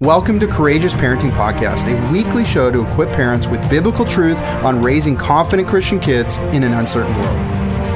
Welcome to Courageous Parenting Podcast, a weekly show to equip parents with biblical truth on raising confident Christian kids in an uncertain world.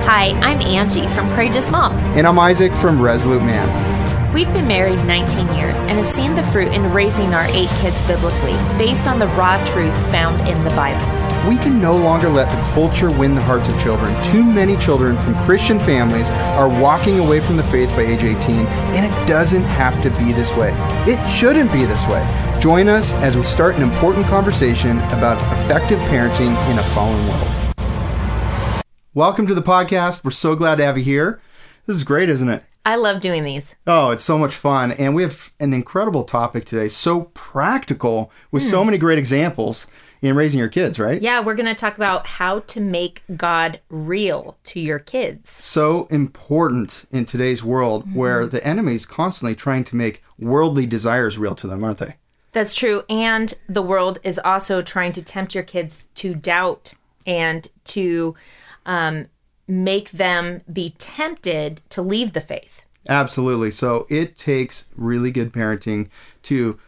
Hi, I'm Angie from Courageous Mom. And I'm Isaac from Resolute Man. We've been married 19 years and have seen the fruit in raising our eight kids biblically, based on the raw truth found in the Bible. We can no longer let the culture win the hearts of children. Too many children from Christian families are walking away from the faith by age 18, and it doesn't have to be this way. It shouldn't be this way. Join us as we start an important conversation about effective parenting in a fallen world. Welcome to the podcast. We're so glad to have you here. This is great, isn't it? I love doing these. Oh, it's so much fun. And we have an incredible topic today, so practical with so hmm. many great examples in raising your kids, right? Yeah, we're going to talk about how to make God real to your kids. So important in today's world where the enemy is constantly trying to make worldly desires real to them, aren't they? That's true. And the world is also trying to tempt your kids to doubt and to um, make them be tempted to leave the faith. Absolutely. So it takes really good parenting to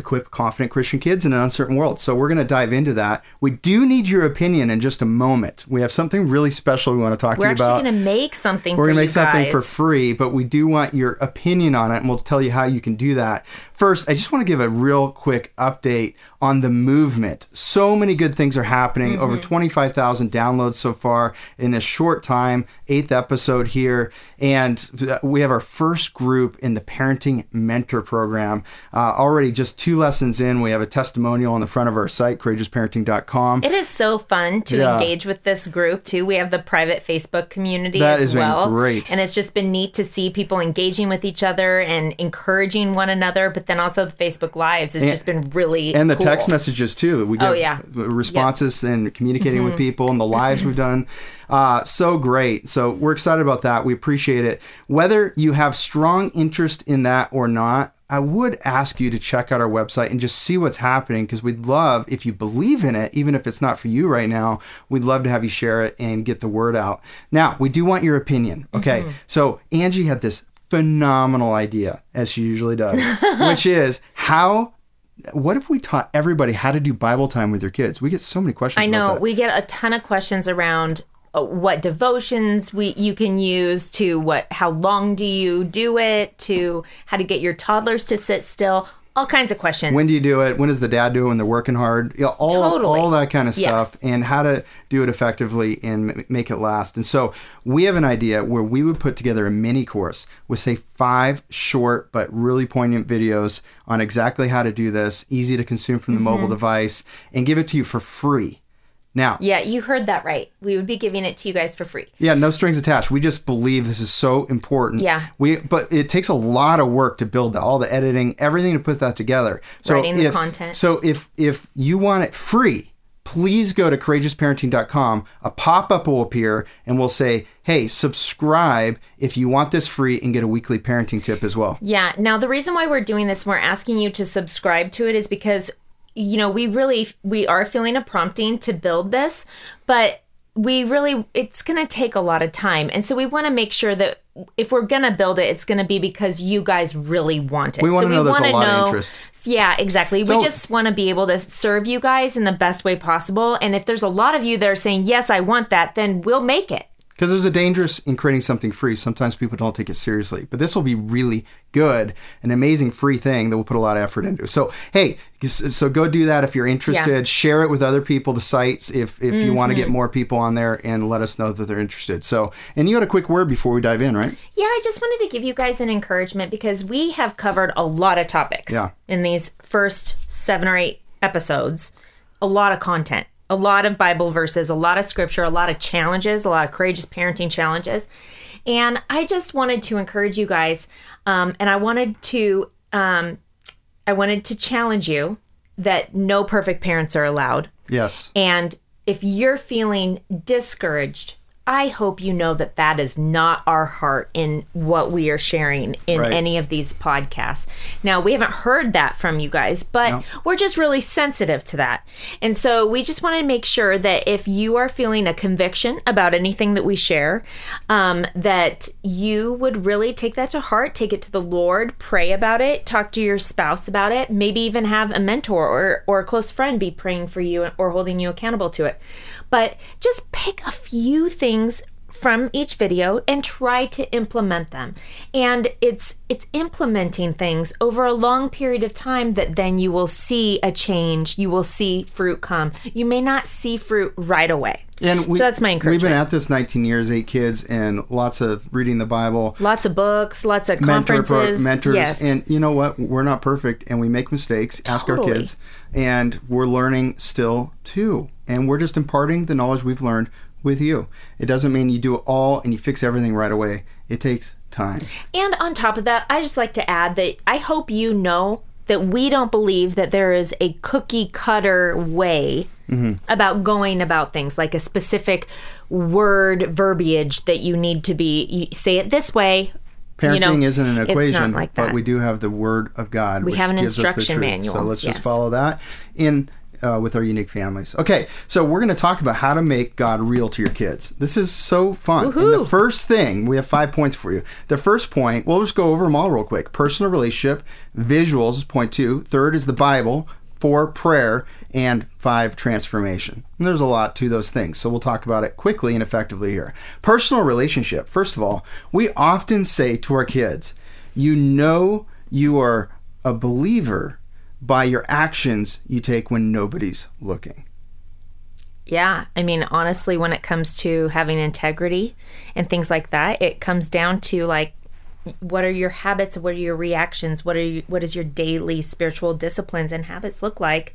equip confident Christian kids in an uncertain world. So we're going to dive into that. We do need your opinion in just a moment. We have something really special we want to talk We're to you actually about. going to make something We're going to make something guys. for free, but we do want your opinion on it, and we'll tell you how you can do that. First, I just want to give a real quick update on the movement. So many good things are happening. Over Mm-hmm. 25,000 downloads so far in a short time, eighth episode here. And we have our first group in the Parenting Mentor Program. Uh, already just two lessons in, we have a testimonial on the front of our site, courageousparenting.com. It is so fun to Yeah. engage with this group too. We have the private Facebook community That as well. great. And it's just been neat to see people engaging with each other and encouraging one another, but then also the Facebook Lives. It's just been really and the cool. text messages too. We get Oh, yeah. Mm-hmm. responses and communicating with people and the lives we've done. Uh, so great. So we're excited about that. We appreciate it. Whether you have strong interest in that or not, I would ask you to check out our website and just see what's happening because we'd love, if you believe in it, even if it's not for you right now, we'd love to have you share it and get the word out. Now, we do want your opinion. Okay. Mm-hmm. So Angie had this phenomenal idea, as she usually does, which is how what if we taught everybody how to do Bible time with their kids? We get so many questions. I know we get a ton of questions around uh, what devotions we you can use to what how long do you do it to how to get your toddlers to sit still all kinds of questions when do you do it? When does the dad do it when they're working hard? You know, all Totally. all that kind of Yeah. stuff, and how to do it effectively and make it last. And so we have an idea where we would put together a mini course with say five short but really poignant videos on exactly how to do this, easy to consume from the mobile Mm-hmm. device, and give it to you for free. Now, yeah you heard that right we would be giving it to you guys for free Yeah, no strings attached. We just believe this is so important. Yeah. We but it takes a lot of work to build that, all the editing, everything to put that together. So Writing the content. So if if you want it free, please go to courageousparenting.com. A pop-up will appear and we'll say, "Hey, subscribe if you want this free and get a weekly parenting tip as well." Yeah. Now the reason why we're doing this, we're asking you to subscribe to it, is because you know we really we are feeling a prompting to build this, but we really it's going to take a lot of time, and so we want to make sure that if we're going to build it, it's going to be because you guys really want it. We wanna so know there's a lot of know- interest. Yeah, exactly. So- we just want to be able to serve you guys in the best way possible, and if there's a lot of you that are saying yes, I want that, then we'll make it. Because there's a dangerous in creating something free. Sometimes people don't take it seriously. But this will be really good, an amazing free thing that we'll put a lot of effort into. So, hey, so go do that if you're interested. Share it with other people, the sites, if, if you want to get Mm-hmm. more people on there and let us know that they're interested. So, and you had a quick word before we dive in, right? Yeah, I just wanted to give you guys an encouragement because we have covered a lot of topics Yeah. in these first seven or eight episodes. A lot of content, a lot of Bible verses, a lot of scripture, a lot of challenges, a lot of courageous parenting challenges. And I just wanted to encourage you guys, um, and I wanted to, um, I wanted to challenge you that no perfect parents are allowed. Yes. And if you're feeling discouraged, I hope you know that that is not our heart in what we are sharing in Right. any of these podcasts. Now, we haven't heard that from you guys, but No. we're just really sensitive to that. And so we just want to make sure that if you are feeling a conviction about anything that we share, um, that you would really take that to heart, take it to the Lord, pray about it, talk to your spouse about it, maybe even have a mentor or, or a close friend be praying for you or holding you accountable to it. But just pick a few things from each video and try to implement them. And it's it's implementing things over a long period of time that then you will see a change. You will see fruit come. You may not see fruit right away. And we, so that's my encouragement. We've been at this 19 years, eight kids, and lots of reading the Bible. lots of books lots of mentor conferences. mentors. Yes. And you know what? We're not perfect and we make mistakes. Ask our kids. And we're learning still too. And we're just imparting the knowledge we've learned with you. It doesn't mean you do it all and you fix everything right away. It takes time. And on top of that, I just like to add that I hope you know that we don't believe that there is a cookie cutter way Mm-hmm. about going about things, like a specific word verbiage that you need to be you say it this way. parenting you know, isn't an equation like but we do have the word of god We which have an instruction manual, so let's just follow that. In uh, with our unique families. Okay so we're going to talk about how to make god real to your kids. This is so fun. And the first thing we have five points for you. The first point we'll just go over them all real quick. Personal relationship visuals is point two. Third is the bible four prayer and five transformation. And there's a lot to those things so we'll talk about it quickly and effectively here. Personal relationship first of all we often say to our kids you know you are a believer by your actions you take when nobody's looking Yeah, I mean, honestly, when it comes to having integrity and things like that, it comes down to like, what are your habits? What are your reactions? What are you, what is your daily spiritual disciplines and habits look like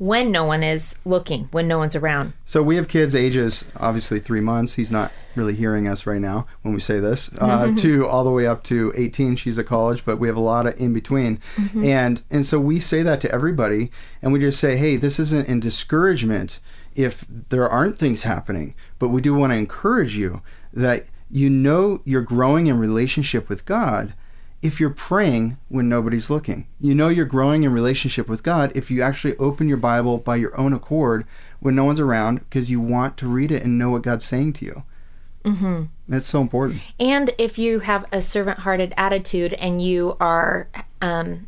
when no one is looking, when no one's around? So we have kids ages obviously three months. He's not really hearing us right now when we say this. Uh, to all the way up to eighteen, she's at college, but we have a lot of in between, and and so we say that to everybody, and we just say, hey, this isn't in discouragement if there aren't things happening, but we do want to encourage you that you know you're growing in relationship with God if you're praying when nobody's looking. You know you're growing in relationship with God if you actually open your Bible by your own accord when no one's around because you want to read it and know what God's saying to you. Mm-hmm. That's so important. And if you have a servant hearted attitude and you are um,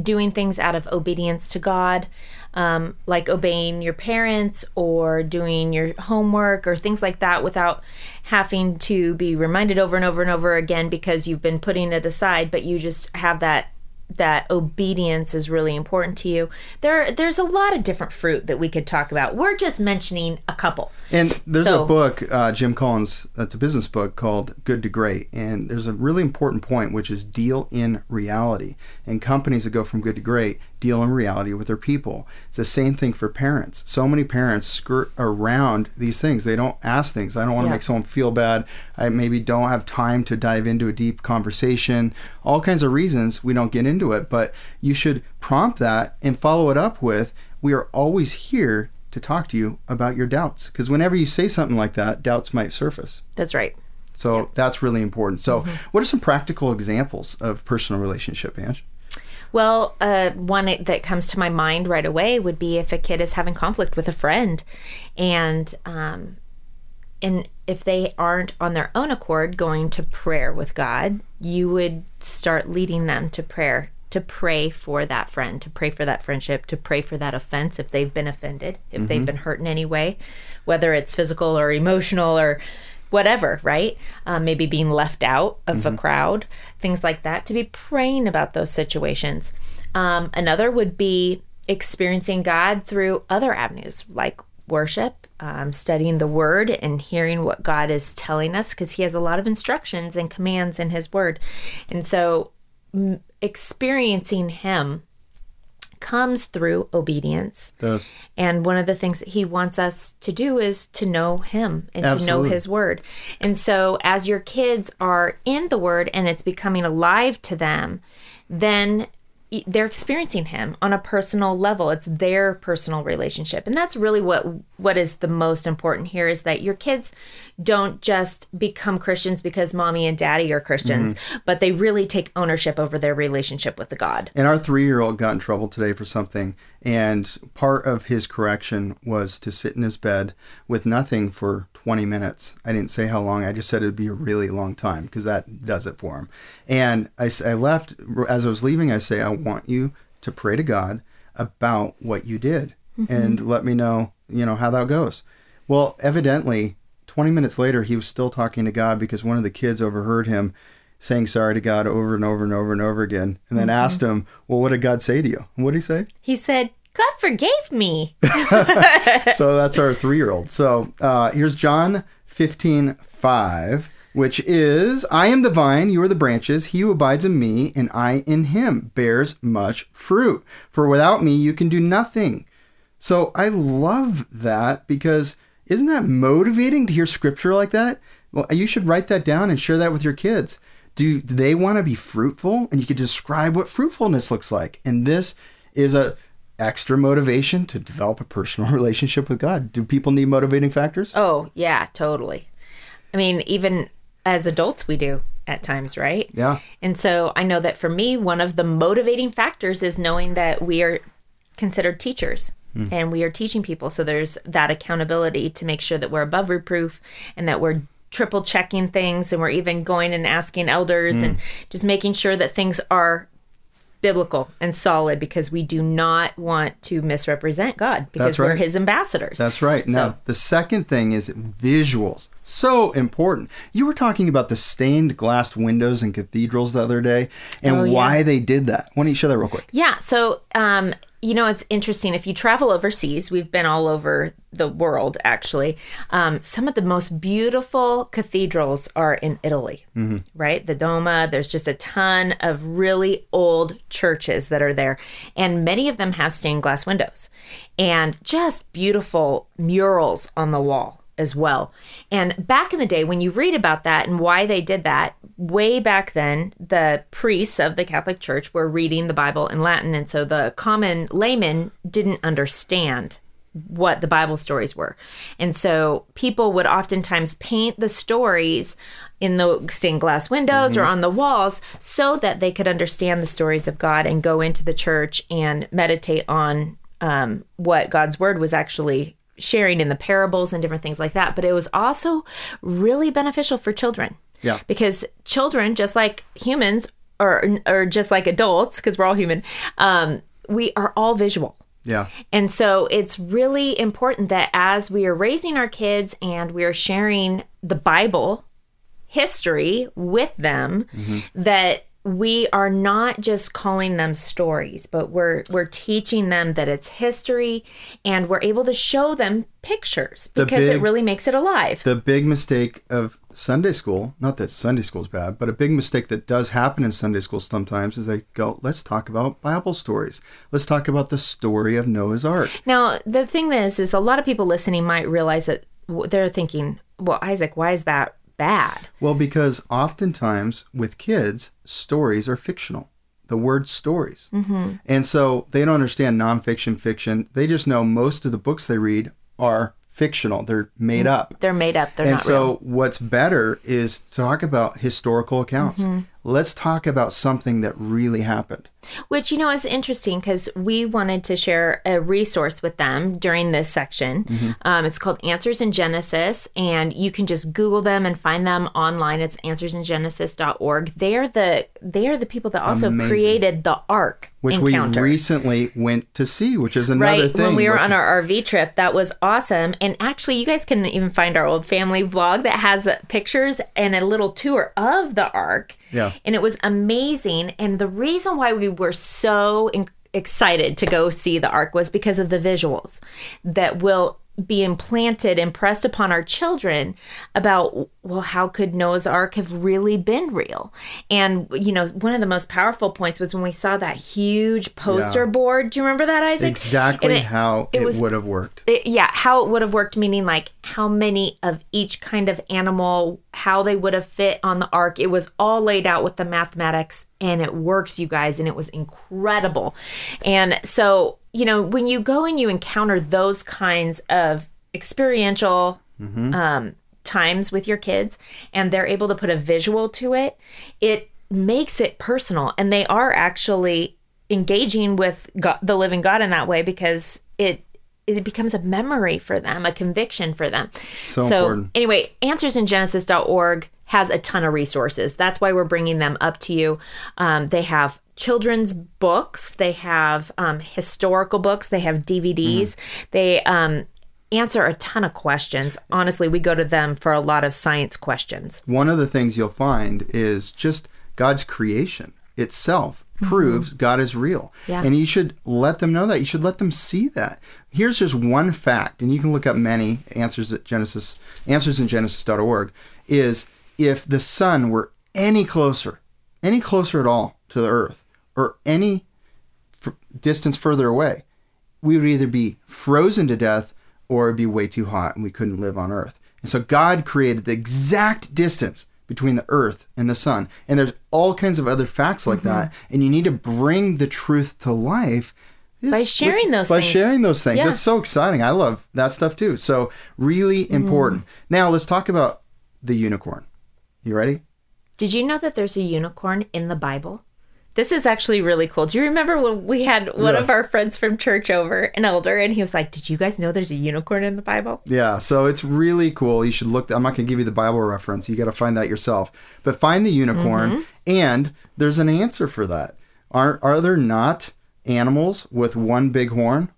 doing things out of obedience to God, um, like obeying your parents or doing your homework or things like that without having to be reminded over and over and over again because you've been putting it aside, but you just have that that obedience is really important to you. There there's a lot of different fruit that we could talk about. We're just mentioning a couple. And there's So- a book, uh, Jim Collins, that's a business book called Good to Great. And there's a really important point, which is deal in reality. And companies that go from good to great deal in reality with their people. It's the same thing for parents. So many parents skirt around these things. They don't ask things. I don't want to Yeah. make someone feel bad. I maybe don't have time to dive into a deep conversation. All kinds of reasons we don't get into it. But you should prompt that and follow it up with we are always here to talk to you about your doubts. Because whenever you say something like that, doubts might surface. That's right. So that's really important. So, Mm-hmm. what are some practical examples of personal relationship, Ange? Well, uh, one that comes to my mind right away would be if a kid is having conflict with a friend, and um, and if they aren't on their own accord going to prayer with God, you would start leading them to prayer, to pray for that friend, to pray for that friendship, to pray for that offense if they've been offended, if they've been hurt in any way, whether it's physical or emotional or whatever, right? Um, maybe being left out of a crowd, things like that, to be praying about those situations. Um, another would be experiencing God through other avenues like worship, um, studying the word, and hearing what God is telling us because He has a lot of instructions and commands in His word. And so, m- experiencing Him comes through obedience. Those. And one of the things that he wants us to do is to know him and to know his word. And so as your kids are in the word and it's becoming alive to them, then they're experiencing him on a personal level. It's their personal relationship. And that's really what what is the most important here is that your kids don't just become Christians because mommy and daddy are Christians, mm-hmm. but they really take ownership over their relationship with the God. And our three year old got in trouble today for something. And part of his correction was to sit in his bed with nothing for 20 minutes. I didn't say how long, I just said it would be a really long time because that does it for him. And I left, as I was leaving, I say, I want you to pray to God about what you did and let me know, you know, how that goes. Well, evidently, 20 minutes later, he was still talking to God because one of the kids overheard him saying sorry to God over and over and over and over again, and then asked him, "Well, what did God say to you?" And what did he say? He said, God forgave me. so that's our three-year-old. So uh, here's John 15, 5, which is, "I am the vine; you are the branches. He who abides in me, and I in him, bears much fruit. For without me, you can do nothing." So I love that because isn't that motivating to hear scripture like that? Well, you should write that down and share that with your kids. Do, do they want to be fruitful? And you can describe what fruitfulness looks like. And this is a extra motivation to develop a personal relationship with God. Do people need motivating factors? Oh, yeah, totally. I mean, even as adults, we do at times, right? Yeah. And so I know that for me, one of the motivating factors is knowing that we are considered teachers hmm. and we are teaching people. So there's that accountability to make sure that we're above reproof and that we're triple checking things and we're even going and asking elders hmm. and just making sure that things are biblical and solid because we do not want to misrepresent God because That's we're his ambassadors. That's right. Now, the second thing is visuals. So important. You were talking about the stained glass windows in cathedrals the other day and Oh, yeah. why they did that. Why don't you show that real quick? Yeah. So, um, you know, it's interesting. If you travel overseas, we've been all over the world, actually. Um, some of the most beautiful cathedrals are in Italy, right? The Duomo, there's just a ton of really old churches that are there. And many of them have stained glass windows and just beautiful murals on the wall as well. And back in the day, when you read about that and why they did that, way back then, the priests of the Catholic Church were reading the Bible in Latin. And so the common layman didn't understand what the Bible stories were. And so people would oftentimes paint the stories in the stained glass windows or on the walls so that they could understand the stories of God and go into the church and meditate on um, what God's word was actually sharing in the parables and different things like that. But it was also really beneficial for children. Yeah. Because children, just like humans or or just like adults, because we're all human, um, we are all visual. Yeah. And so it's really important that as we are raising our kids and we are sharing the Bible history with them, that we are not just calling them stories, but we're we're teaching them that it's history and we're able to show them pictures because it big- really makes it alive. The big mistake of Sunday school, not that Sunday school is bad, but a big mistake that does happen in Sunday school sometimes is they go, let's talk about Bible stories. Let's talk about the story of Noah's Ark. Now, the thing is, is a lot of people listening might realize that they're thinking, well, Isaac, why is that bad? Well, because oftentimes with kids, stories are fictional. The word stories. Mm-hmm. And so they don't understand nonfiction, fiction. They just know most of the books they read are fictional, they're made up. They're made up. They're and not so real. what's better is to talk about historical accounts. Mm-hmm. Let's talk about something that really happened. Which, you know, is interesting because we wanted to share a resource with them during this section. Mm-hmm. Um, it's called Answers in Genesis, and you can just Google them and find them online. It's answersingenesis.org. They're the they are the people that also Amazing. created the Ark Which encounter. we recently went to see, which is another right thing. when we were on our RV trip. That was awesome. And actually, you guys can even find our old family vlog that has pictures and a little tour of the Ark. Yeah. And it was amazing. And the reason why we were so in- excited to go see the Ark was because of the visuals that will be implanted impressed upon our children about well how could noah's ark have really been real and you know one of the most powerful points was when we saw that huge poster Yeah. board do you remember that isaac exactly it- how it it, would have worked. it- yeah how it would have worked meaning like how many of each kind of animal how they would have fit on the ark. It was all laid out with the mathematics and it works, you guys, and it was incredible. And so, you know, when you go and you encounter those kinds of experiential um, times with your kids and they're able to put a visual to it, it makes it personal. And they are actually engaging with God, the living God in that way because it it becomes a memory for them, a conviction for them. So important. anyway, answersingenesis.org has a ton of resources. That's why we're bringing them up to you. Um, they have children's books, they have um, historical books, they have DVDs, they um, answer a ton of questions. Honestly, we go to them for a lot of science questions. One of the things you'll find is just God's creation itself mm-hmm. proves God is real. Yeah. And you should let them know that. You should let them see that. Here's just one fact, and you can look up many answers at Genesis answers in Genesis.org, is if the sun were any closer, any closer at all to the earth, or any f- distance further away, we would either be frozen to death or it'd be way too hot and we couldn't live on earth. And so God created the exact distance between the earth and the sun. And there's all kinds of other facts like that. Mm-hmm. And you need to bring the truth to life By sharing those by things. sharing those things. Yeah. It's so exciting. I love that stuff too. So really mm-hmm. important. Now let's talk about the unicorn. You ready? Did you know that there's a unicorn in the Bible? This is actually really cool. Do you remember when we had one Yeah. of our friends from church over, an elder, and he was like, Did you guys know there's a unicorn in the Bible? Yeah, so it's really cool. You should look. I'm not going to give you the Bible reference. You got to find that yourself. But find the unicorn, Mm-hmm. and there's an answer for that. Are are there not animals with one big horn,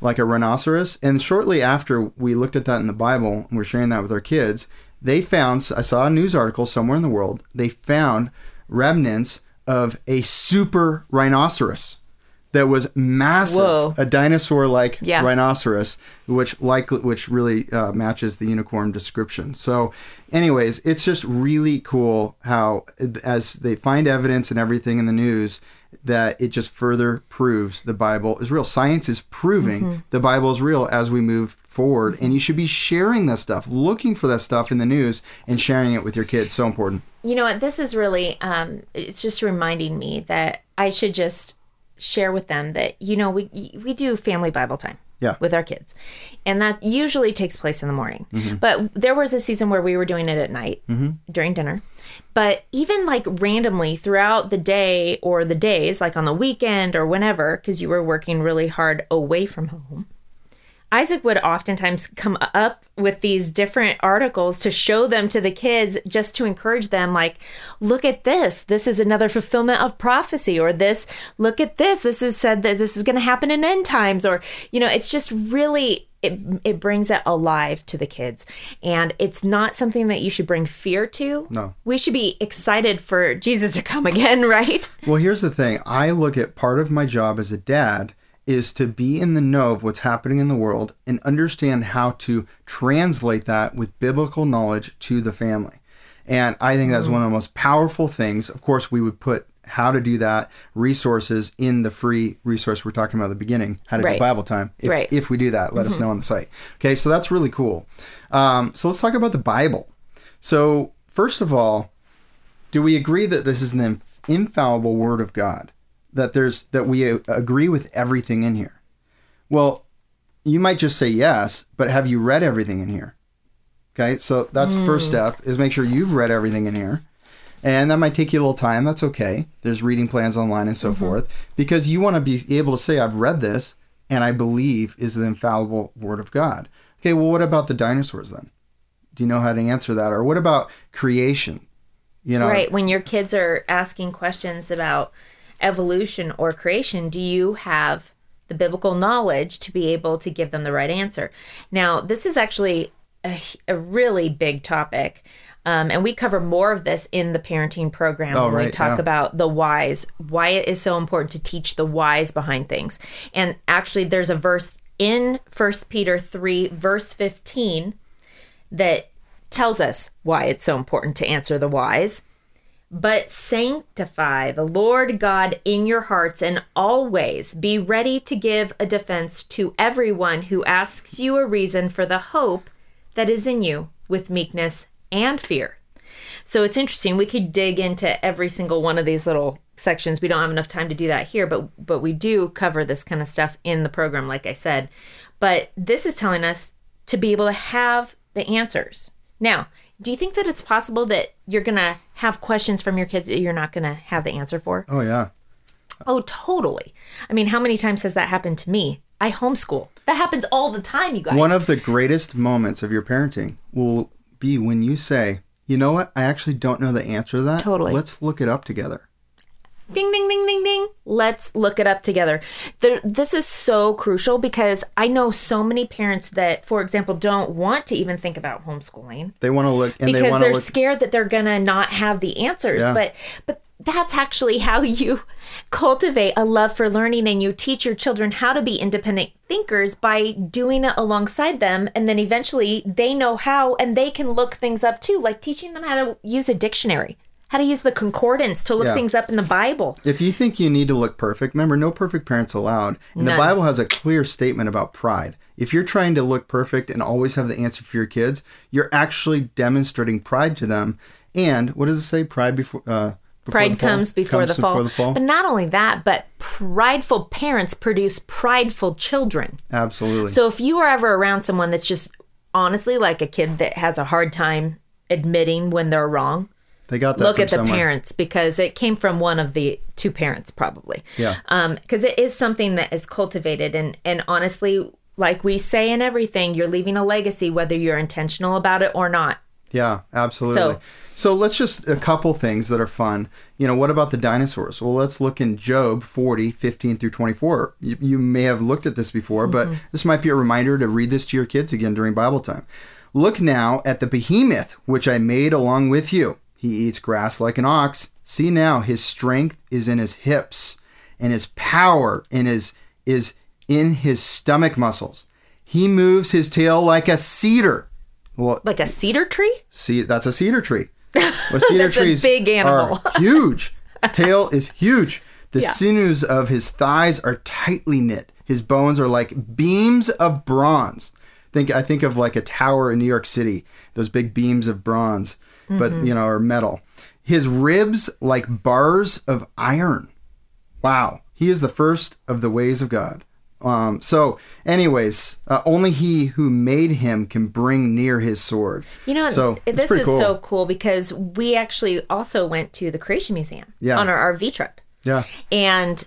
like a rhinoceros? And shortly after we looked at that in the Bible, and we're sharing that with our kids, they found. I saw a news article somewhere in the world. They found remnants of a super rhinoceros that was massive, Whoa. a dinosaur-like Yeah. rhinoceros, which like which really uh, matches the unicorn description. So, anyways, it's just really cool how as they find evidence and everything in the news that it just further proves the Bible is real. Science is proving the Bible is real as we move forward, and you should be sharing that stuff, looking for that stuff in the news, and sharing it with your kids. So important. You know what? This is really, um, it's just reminding me that I should just share with them that, you know, we, we do family Bible time. Yeah. With our kids. And that usually takes place in the morning. Mm-hmm. But there was a season where we were doing it at night during dinner. But even like randomly throughout the day or the days, like on the weekend or whenever, because you were working really hard away from home, Isaac would oftentimes come up with these different articles to show them to the kids just to encourage them like look at this. This is another fulfillment of prophecy or this look at this. This is said that this is going to happen in end times or you know it's just really it, it brings it alive to the kids. And it's not something that you should bring fear to. No. we should be excited for jesus to come again right? Well, here's the thing. I look at part of my job as a dad is to be in the know of what's happening in the world and understand how to translate that with biblical knowledge to the family. And I think that's one of the most powerful things. Of course, we would put how to do that resources in the free resource we're talking about at the beginning, how to Right. do Bible time. If, Right. if we do that, let us know on the site. Okay, so that's really cool. Um, so let's talk about the Bible. So, first of all, do we agree that this is an inf- infallible word of God? That there's that we agree with everything in here. Well, you might just say yes, but have you read everything in here? Okay, so that's the first hmm. step is make sure you've read everything in here. And that might take you a little time. That's okay. There's reading plans online and so mm-hmm. forth because you want to be able to say, I've read this and I believe is the infallible word of God. Okay, well, what about the dinosaurs then? Do you know how to answer that? Or what about creation? You know, Right. When your kids are asking questions about evolution or creation, do you have the biblical knowledge to be able to give them the right answer? Now, this is actually a, a really big topic. Um, and we cover more of this in the parenting program Oh, when we talk yeah. about the whys, why it is so important to teach the whys behind things. And actually, there's a verse in First Peter 3, verse 15, that tells us why it's so important to answer the whys. But sanctify the Lord God in your hearts and always be ready to give a defense to everyone who asks you a reason for the hope that is in you with meekness and fear. So it's interesting. We could dig into every single one of these little sections. We don't have enough time to do that here, but but we do cover this kind of stuff in the program, like I said. But this is telling us to be able to have the answers. Now, do you think that it's possible that you're gonna have questions from your kids that you're not gonna have the answer for? Oh yeah. Oh, totally. I mean, how many times has that happened to me? I homeschool. That happens all the time, you guys. One of the greatest moments of your parenting will be when you say, "You know what? I actually don't know the answer to that. Totally. Let's look it up together." Ding ding ding ding ding. Let's look it up together. There, this is so crucial because i know so many parents that for example don't want to even think about homeschooling. They want to look and because want they're look. scared that they're gonna not have the answers. Yeah. but but that's actually how you cultivate a love for learning and you teach your children how to be independent thinkers by doing it alongside them. And then eventually they know how and they can look things up too like teaching them how to use a dictionary how to use the concordance to look Yeah. things up in the bible If you think you need to look perfect, remember, no perfect parents allowed. And the Bible has a clear statement about pride. If you're trying to look perfect and always have the answer for your kids, you're actually demonstrating pride to them. And what does it say? Pride before. Uh, before pride comes before Comes the fall. Before the fall. But not only that, but prideful parents produce prideful children. Absolutely. So if you are ever around someone that's just honestly like a kid that has a hard time admitting when they're wrong, they got that. look from at the somewhere. parents because it came from one of the two parents probably. Yeah. Um because it is something that is cultivated and and honestly like we say in everything, you're leaving a legacy whether you're intentional about it or not. Yeah, absolutely. So, So- let's just a couple things that are fun. You know, what about the dinosaurs? Well, let's look in Job 40, 15 through 24. You, you may have looked at this before, but this might be a reminder to read this to your kids again during Bible time. Look now at the behemoth which I made along with you. He eats grass like an ox. See now, his strength is in his hips, and his power in his is in his stomach muscles. He moves his tail like a cedar. Well, Like a cedar tree? See, that's a cedar tree. Well, cedar That's a trees big animal. are huge. His tail is huge. The Yeah. sinews of his thighs are tightly knit. His bones are like beams of bronze. Think I think of like a tower in New York City. Those big beams of bronze, but Mm-hmm. you know, or metal. His ribs like bars of iron. Wow, he is the first of the ways of God. Um, so, anyways, uh, only he who made him can bring near his sword. You know, so this is cool. so cool because we actually also went to the Creation Museum Yeah. on our RV trip. Yeah, And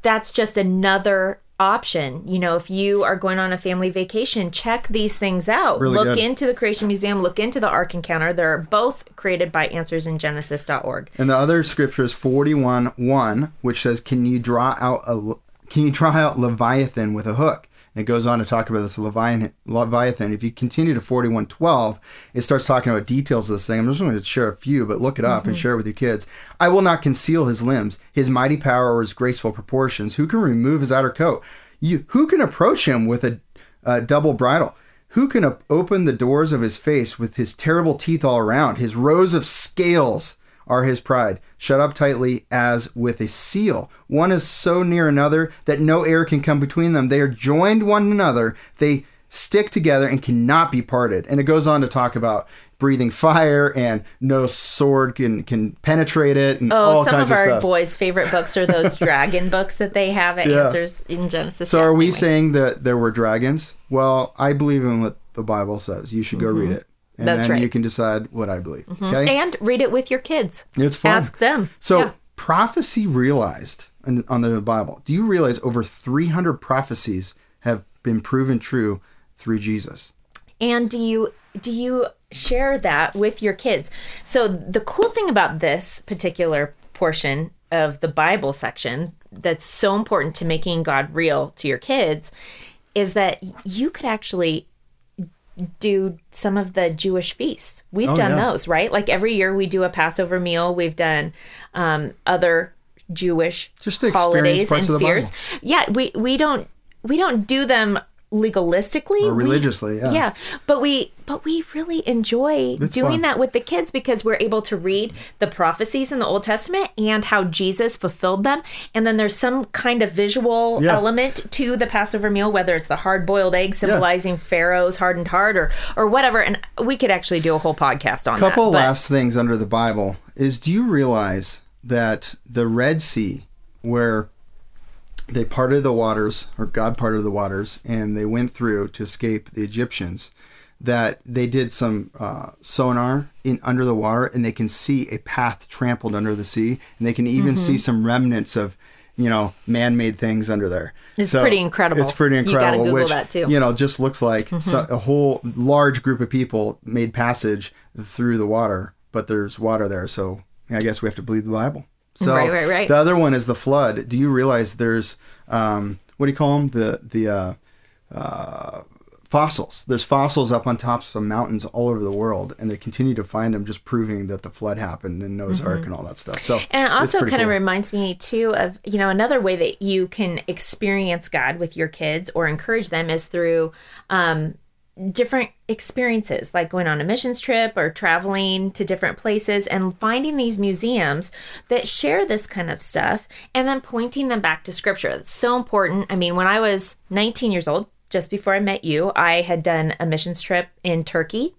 that's just another option. You know, if you are going on a family vacation, check these things out. Really look good. into the Creation Museum, look into the Ark Encounter. They're both created by answersingenesis.org. and the other scripture is forty-one one, which says, "Can you draw out a can you draw out Leviathan with a hook?" And it goes on to talk about this Leviathan. If you continue to forty-one twelve, it starts talking about details of this thing. I'm just going to share a few, but look it up and mm-hmm. share it with your kids. I will not conceal his limbs, his mighty power, or his graceful proportions. Who can remove his outer coat? You who can approach him with a, a double bridle? Who can op- open the doors of his face with his terrible teeth all around? His rows of scales are his pride, shut up tightly as with a seal. One is so near another that no air can come between them. They are joined one another. They stick together and cannot be parted. And it goes on to talk about breathing fire and no sword can can penetrate it and Oh, all some kinds of of, our stuff. boys' favorite books are those dragon books that they have at Yeah. Answers in Genesis. So Yeah, are we anyway. saying that there were dragons? Well, I believe in what the Bible says. You should go read mm-hmm. it. And Mm-hmm. That's then right. Mm-hmm. you can decide what I believe. Okay? And read it with your kids. It's fun. Ask them. So Yeah. prophecy realized in, on the Bible. Do you realize over 300 prophecies have been proven true through Jesus? and do you do you share that with your kids so the cool thing about this particular portion of the bible section that's so important to making god real to your kids is that you could actually do some of the jewish feasts. We've Oh, done yeah. those right? Like every year we do a passover meal. We've done um, other jewish Just holidays and fears yeah we we don't we don't do them legalistically Or we- religiously, yeah. yeah but we but we really enjoy It's doing fun. that with the kids because we're able to read the prophecies in the old testament and how jesus fulfilled them and then there's some kind of visual Yeah. element to the passover meal whether it's the hard-boiled egg symbolizing pharaoh's hardened heart or or whatever and we could actually do a whole podcast on couple that last things under the Bible is do you realize that the Red Sea, where they parted the waters, or God parted the waters, and they went through to escape the Egyptians, that they did some uh, sonar in under the water, and they can see a path trampled under the sea, and they can even see some remnants of, you know, man-made things under there. It's pretty incredible. It's pretty You incredible. Google which, that, too. Mm-hmm. You know, just looks like so, a whole large group of people made passage through the water, but there's water there, so I guess we have to believe the Bible. So Right, right, right. the other one is the flood. Do you realize there's um, what do you call them? The the uh, uh, fossils. There's fossils up on tops of mountains all over the world, and they continue to find them, just proving that the flood happened and Noah's Ark and all that stuff. So Mm-hmm. And it also kind of cool. reminds me too of, you know, another way that you can experience God with your kids or encourage them is through um, different experiences, like going on a missions trip or traveling to different places and finding these museums that share this kind of stuff and then pointing them back to scripture. It's so important. I mean, when I was 19 years old, just before I met you, I had done a missions trip in Turkey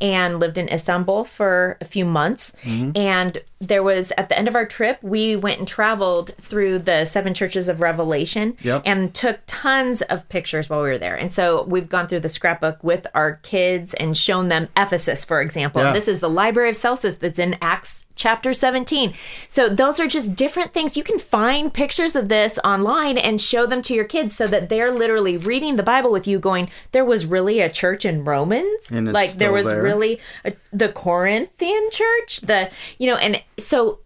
and lived in Istanbul for a few months. Mm-hmm. And there was, at the end of our trip, we went and traveled through the seven churches of Revelation Yep. and took tons of pictures while we were there. And so we've gone through the scrapbook with our kids and shown them Ephesus, for example. Yeah. This is the Library of Celsus that's in Acts chapter 17. So those are just different things. You can find pictures of this online and show them to your kids so that they're literally reading the Bible with you going, there was really a church in Romans. Like there was there. really a, the Corinthian church, the, you know, and so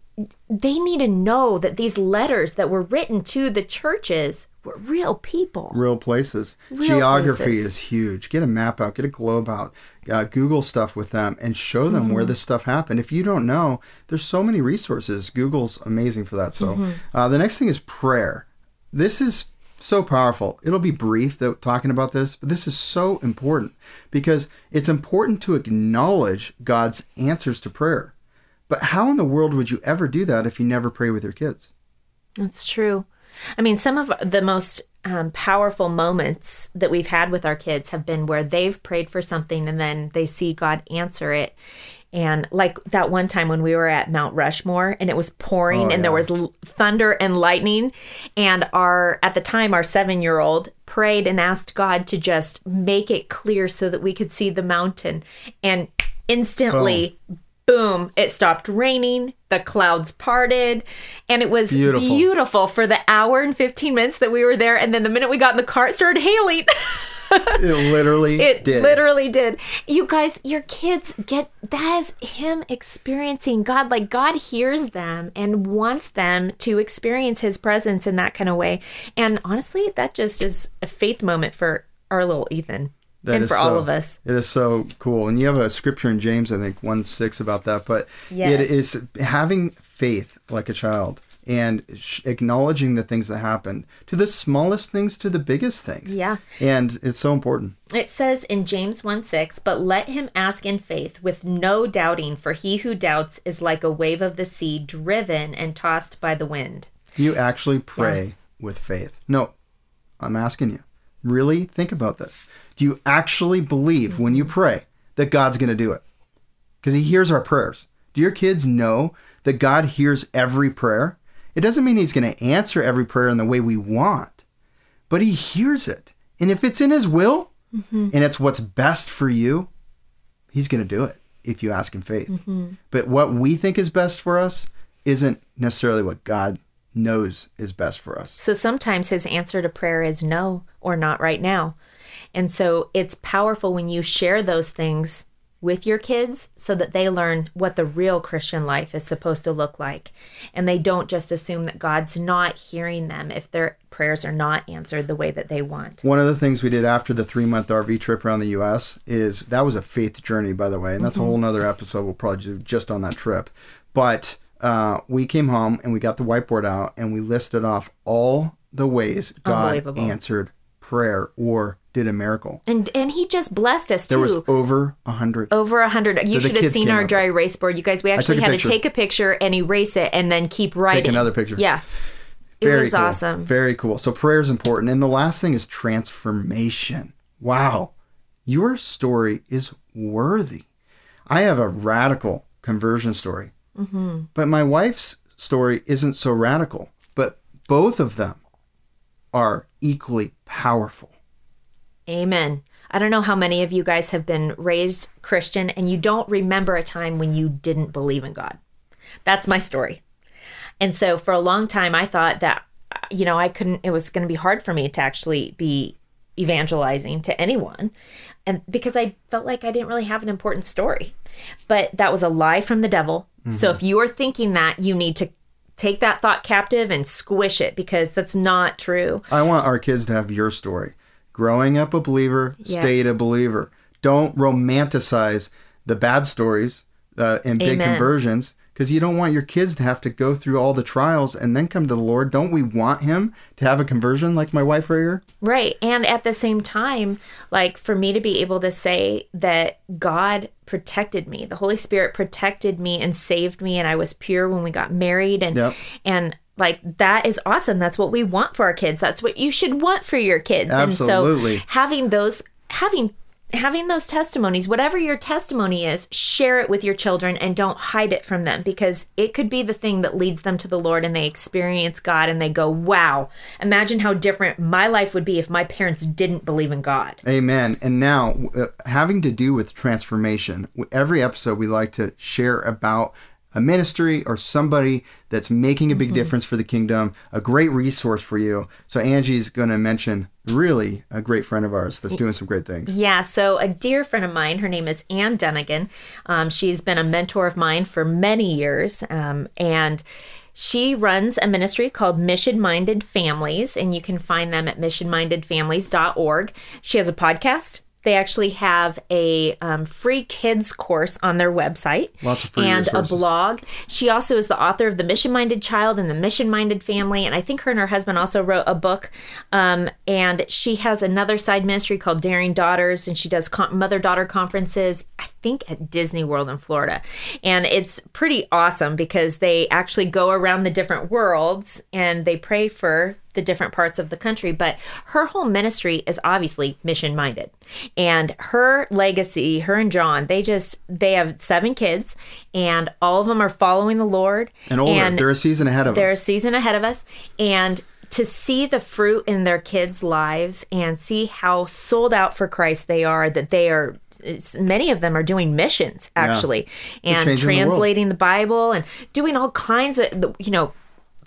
they need to know that these letters that were written to the churches were real people. real places. Real Geography places. is huge. Get a map out, get a globe out, uh, Google stuff with them, and show them Mm-hmm. where this stuff happened. If you don't know, there's so many resources. Google's amazing for that. So Mm-hmm. uh, the next thing is prayer. This is so powerful. It'll be brief though, talking about this, but this is so important because it's important to acknowledge God's answers to prayer. But how in the world would you ever do that if you never pray with your kids? That's true. I mean, some of the most um, powerful moments that we've had with our kids have been where they've prayed for something and then they see God answer it. And like that one time when we were at Mount Rushmore and it was pouring Oh, and there was l- thunder and lightning. And our, at the time, our seven year old prayed and asked God to just make it clear so that we could see the mountain. And instantly, boom, it stopped raining, the clouds parted, and it was Beautiful. beautiful for the hour and 15 minutes that we were there. And then the minute we got in the car, it started hailing. It literally It did. literally did. You guys, your kids get that is him experiencing God. Like God hears them and wants them to experience his presence in that kind of way. And honestly, that just is a faith moment for our little Ethan That and is for all of us. It is so cool. And you have a scripture in James, I think, 1 6 about that. But it Yes. is having faith like a child and sh- acknowledging the things that happen to the smallest things to the biggest things. Yeah. And it's so important. It says in James 1 6, but let him ask in faith with no doubting, for he who doubts is like a wave of the sea driven and tossed by the wind. Do you actually pray with faith? No, I'm asking you. Really think about this. Do you actually believe when you mm-hmm. pray that God's going to do it? Because He hears our prayers. Do your kids know that God hears every prayer? It doesn't mean He's going to answer every prayer in the way we want, but He hears it. And if it's in His will mm-hmm. and it's what's best for you, He's going to do it if you ask in faith. Mm-hmm. But what we think is best for us isn't necessarily what God knows is best for us. So sometimes his answer to prayer is no or not right now. And so it's powerful when you share those things with your kids so that they learn what the real Christian life is supposed to look like. And they don't just assume that God's not hearing them if their prayers are not answered the way that they want. One of the things we did after the three month RV trip around the US is that was a faith journey, by the way. And that's a whole nother episode we'll probably do just on that trip. But uh, we came home and we got the whiteboard out and we listed off all the ways God answered prayer or did a miracle. And and he just blessed us There too. was over a hundred. over a hundred. You should have seen our dry erase board. You guys, we actually had picture. to take a picture and erase it and then keep writing. Take another picture. Yeah. It was cool. awesome. Very cool. So prayer is important. And the last thing is transformation. Wow. Your story is worthy. I have a radical conversion story. Mm-hmm. But my wife's story isn't so radical. But both of them are equally powerful. Amen. I don't know how many of you guys have been raised Christian and you don't remember a time when you didn't believe in God. That's my story. And so for a long time, I thought that, uh, you know, I couldn't, it was going to be hard for me to actually be evangelizing to anyone. And because I felt like I didn't really have an important story. But that was a lie from the devil. So mm-hmm. if you are thinking that, you need to take that thought captive and squish it because that's not true. I want our kids to have your story. Growing up a believer, stayed a believer. Don't romanticize the bad stories uh, and big Amen. conversions because you don't want your kids to have to go through all the trials and then come to the Lord. Don't we want him to have a conversion like my wife right here? Right. And at the same time, like for me to be able to say that God protected me, the Holy Spirit protected me and saved me and I was pure when we got married and Yep. and like that is awesome. That's what we want for our kids. That's what you should want for your kids. Absolutely. And so having those having having those testimonies, whatever your testimony is, share it with your children and don't hide it from them because it could be the thing that leads them to the Lord and they experience God and they go, wow, imagine how different my life would be if my parents didn't believe in God. Amen. And now, uh, having to do with transformation, every episode we like to share about a ministry or somebody that's making a big difference for the kingdom, a great resource for you. So, Angie's going to mention really a great friend of ours that's doing some great things. Yeah, so a dear friend of mine, her name is Ann Dunagan. Um, she's been a mentor of mine for many years, um, and she runs a ministry called Mission Minded Families, and you can find them at missionmindedfamilies.org. She has a podcast. They actually have a um, free kids course on their website. Lots of free and resources. a blog. She also is the author of The Mission Minded Child and The Mission Minded Family. And I think her and her husband also wrote a book. Um, and she has another side ministry called Daring Daughters, and she does con- mother daughter conferences, I think at Disney World in Florida. And it's pretty awesome because they actually go around the different worlds and they pray for the different parts of the country, but her whole ministry is obviously mission minded. And her legacy, her and John, they just they have seven kids and all of them are following the Lord. And older, they're a season ahead of us. They're a season ahead of us. And to see the fruit in their kids' lives and see how sold out for Christ they are, that they are, many of them are doing missions actually, and changing the translating the Bible and doing all kinds of, you know,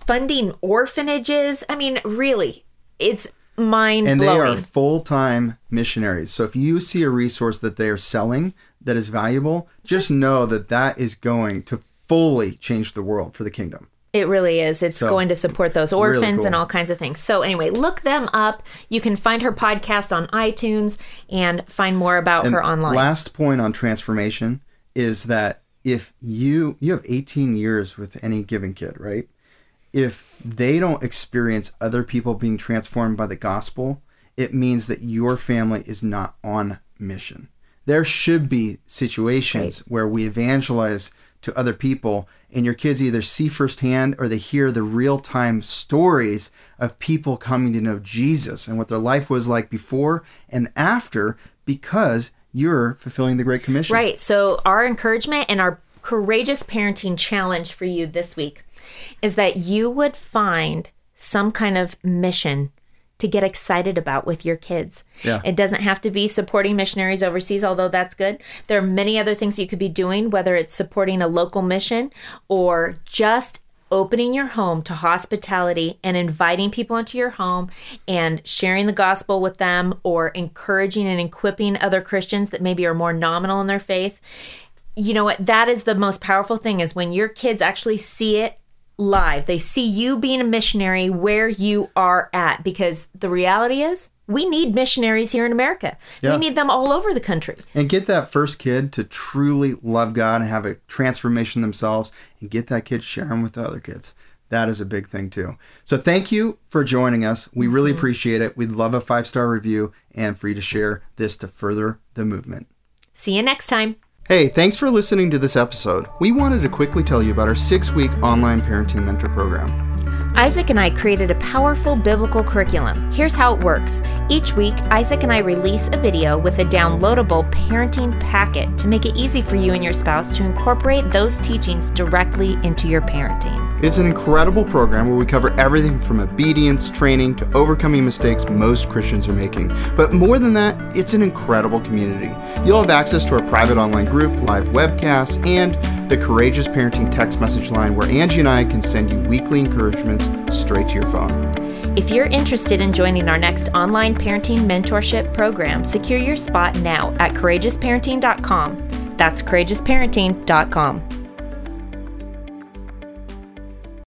funding orphanages. I mean, really, it's mind And they are full time missionaries. So, if you see a resource that they are selling that is valuable, just know that that is going to fully change the world for the kingdom. It really is. It's So, going to support those really orphans and all kinds of things. So, anyway, look them up. You can find her podcast on iTunes and find more about her online. Last point on transformation is that if you you have 18 years with any given kid, right? If they don't experience other people being transformed by the gospel, it means that your family is not on mission. There should be situations where we evangelize to other people and your kids either see firsthand or they hear the real-time stories of people coming to know Jesus and what their life was like before and after because you're fulfilling the great commission. Right. So, our encouragement and our courageous parenting challenge for you this week is that you would find some kind of mission to get excited about with your kids. Yeah. It doesn't have to be supporting missionaries overseas, although that's good. There are many other things you could be doing, whether it's supporting a local mission or just opening your home to hospitality and inviting people into your home and sharing the gospel with them or encouraging and equipping other Christians that maybe are more nominal in their faith. You know what? That is the most powerful thing is when your kids actually see it live. They see you being a missionary where you are at because the reality is we need missionaries here in America. Yeah. We need them all over the country. And get that first kid to truly love God and have a transformation themselves and get that kid sharing with the other kids. That is a big thing too. So thank you for joining us. We mm-hmm. really appreciate it. We'd love a five star review and for you to share this to further the movement. See you next time. Hey, thanks for listening to this episode. We wanted to quickly tell you about our six week online parenting mentor program. Isaac and I created a powerful biblical curriculum. Here's how it works. Each week, Isaac and I release a video with a downloadable parenting packet to make it easy for you and your spouse to incorporate those teachings directly into your parenting. It's an incredible program where we cover everything from obedience, training, to overcoming mistakes most Christians are making. But more than that, it's an incredible community. You'll have access to our private online group, live webcasts, and the Courageous Parenting text message line where Angie and I can send you weekly encouragements straight to your phone. If you're interested in joining our next online parenting mentorship program, secure your spot now at courageousparenting.com. That's courageousparenting.com.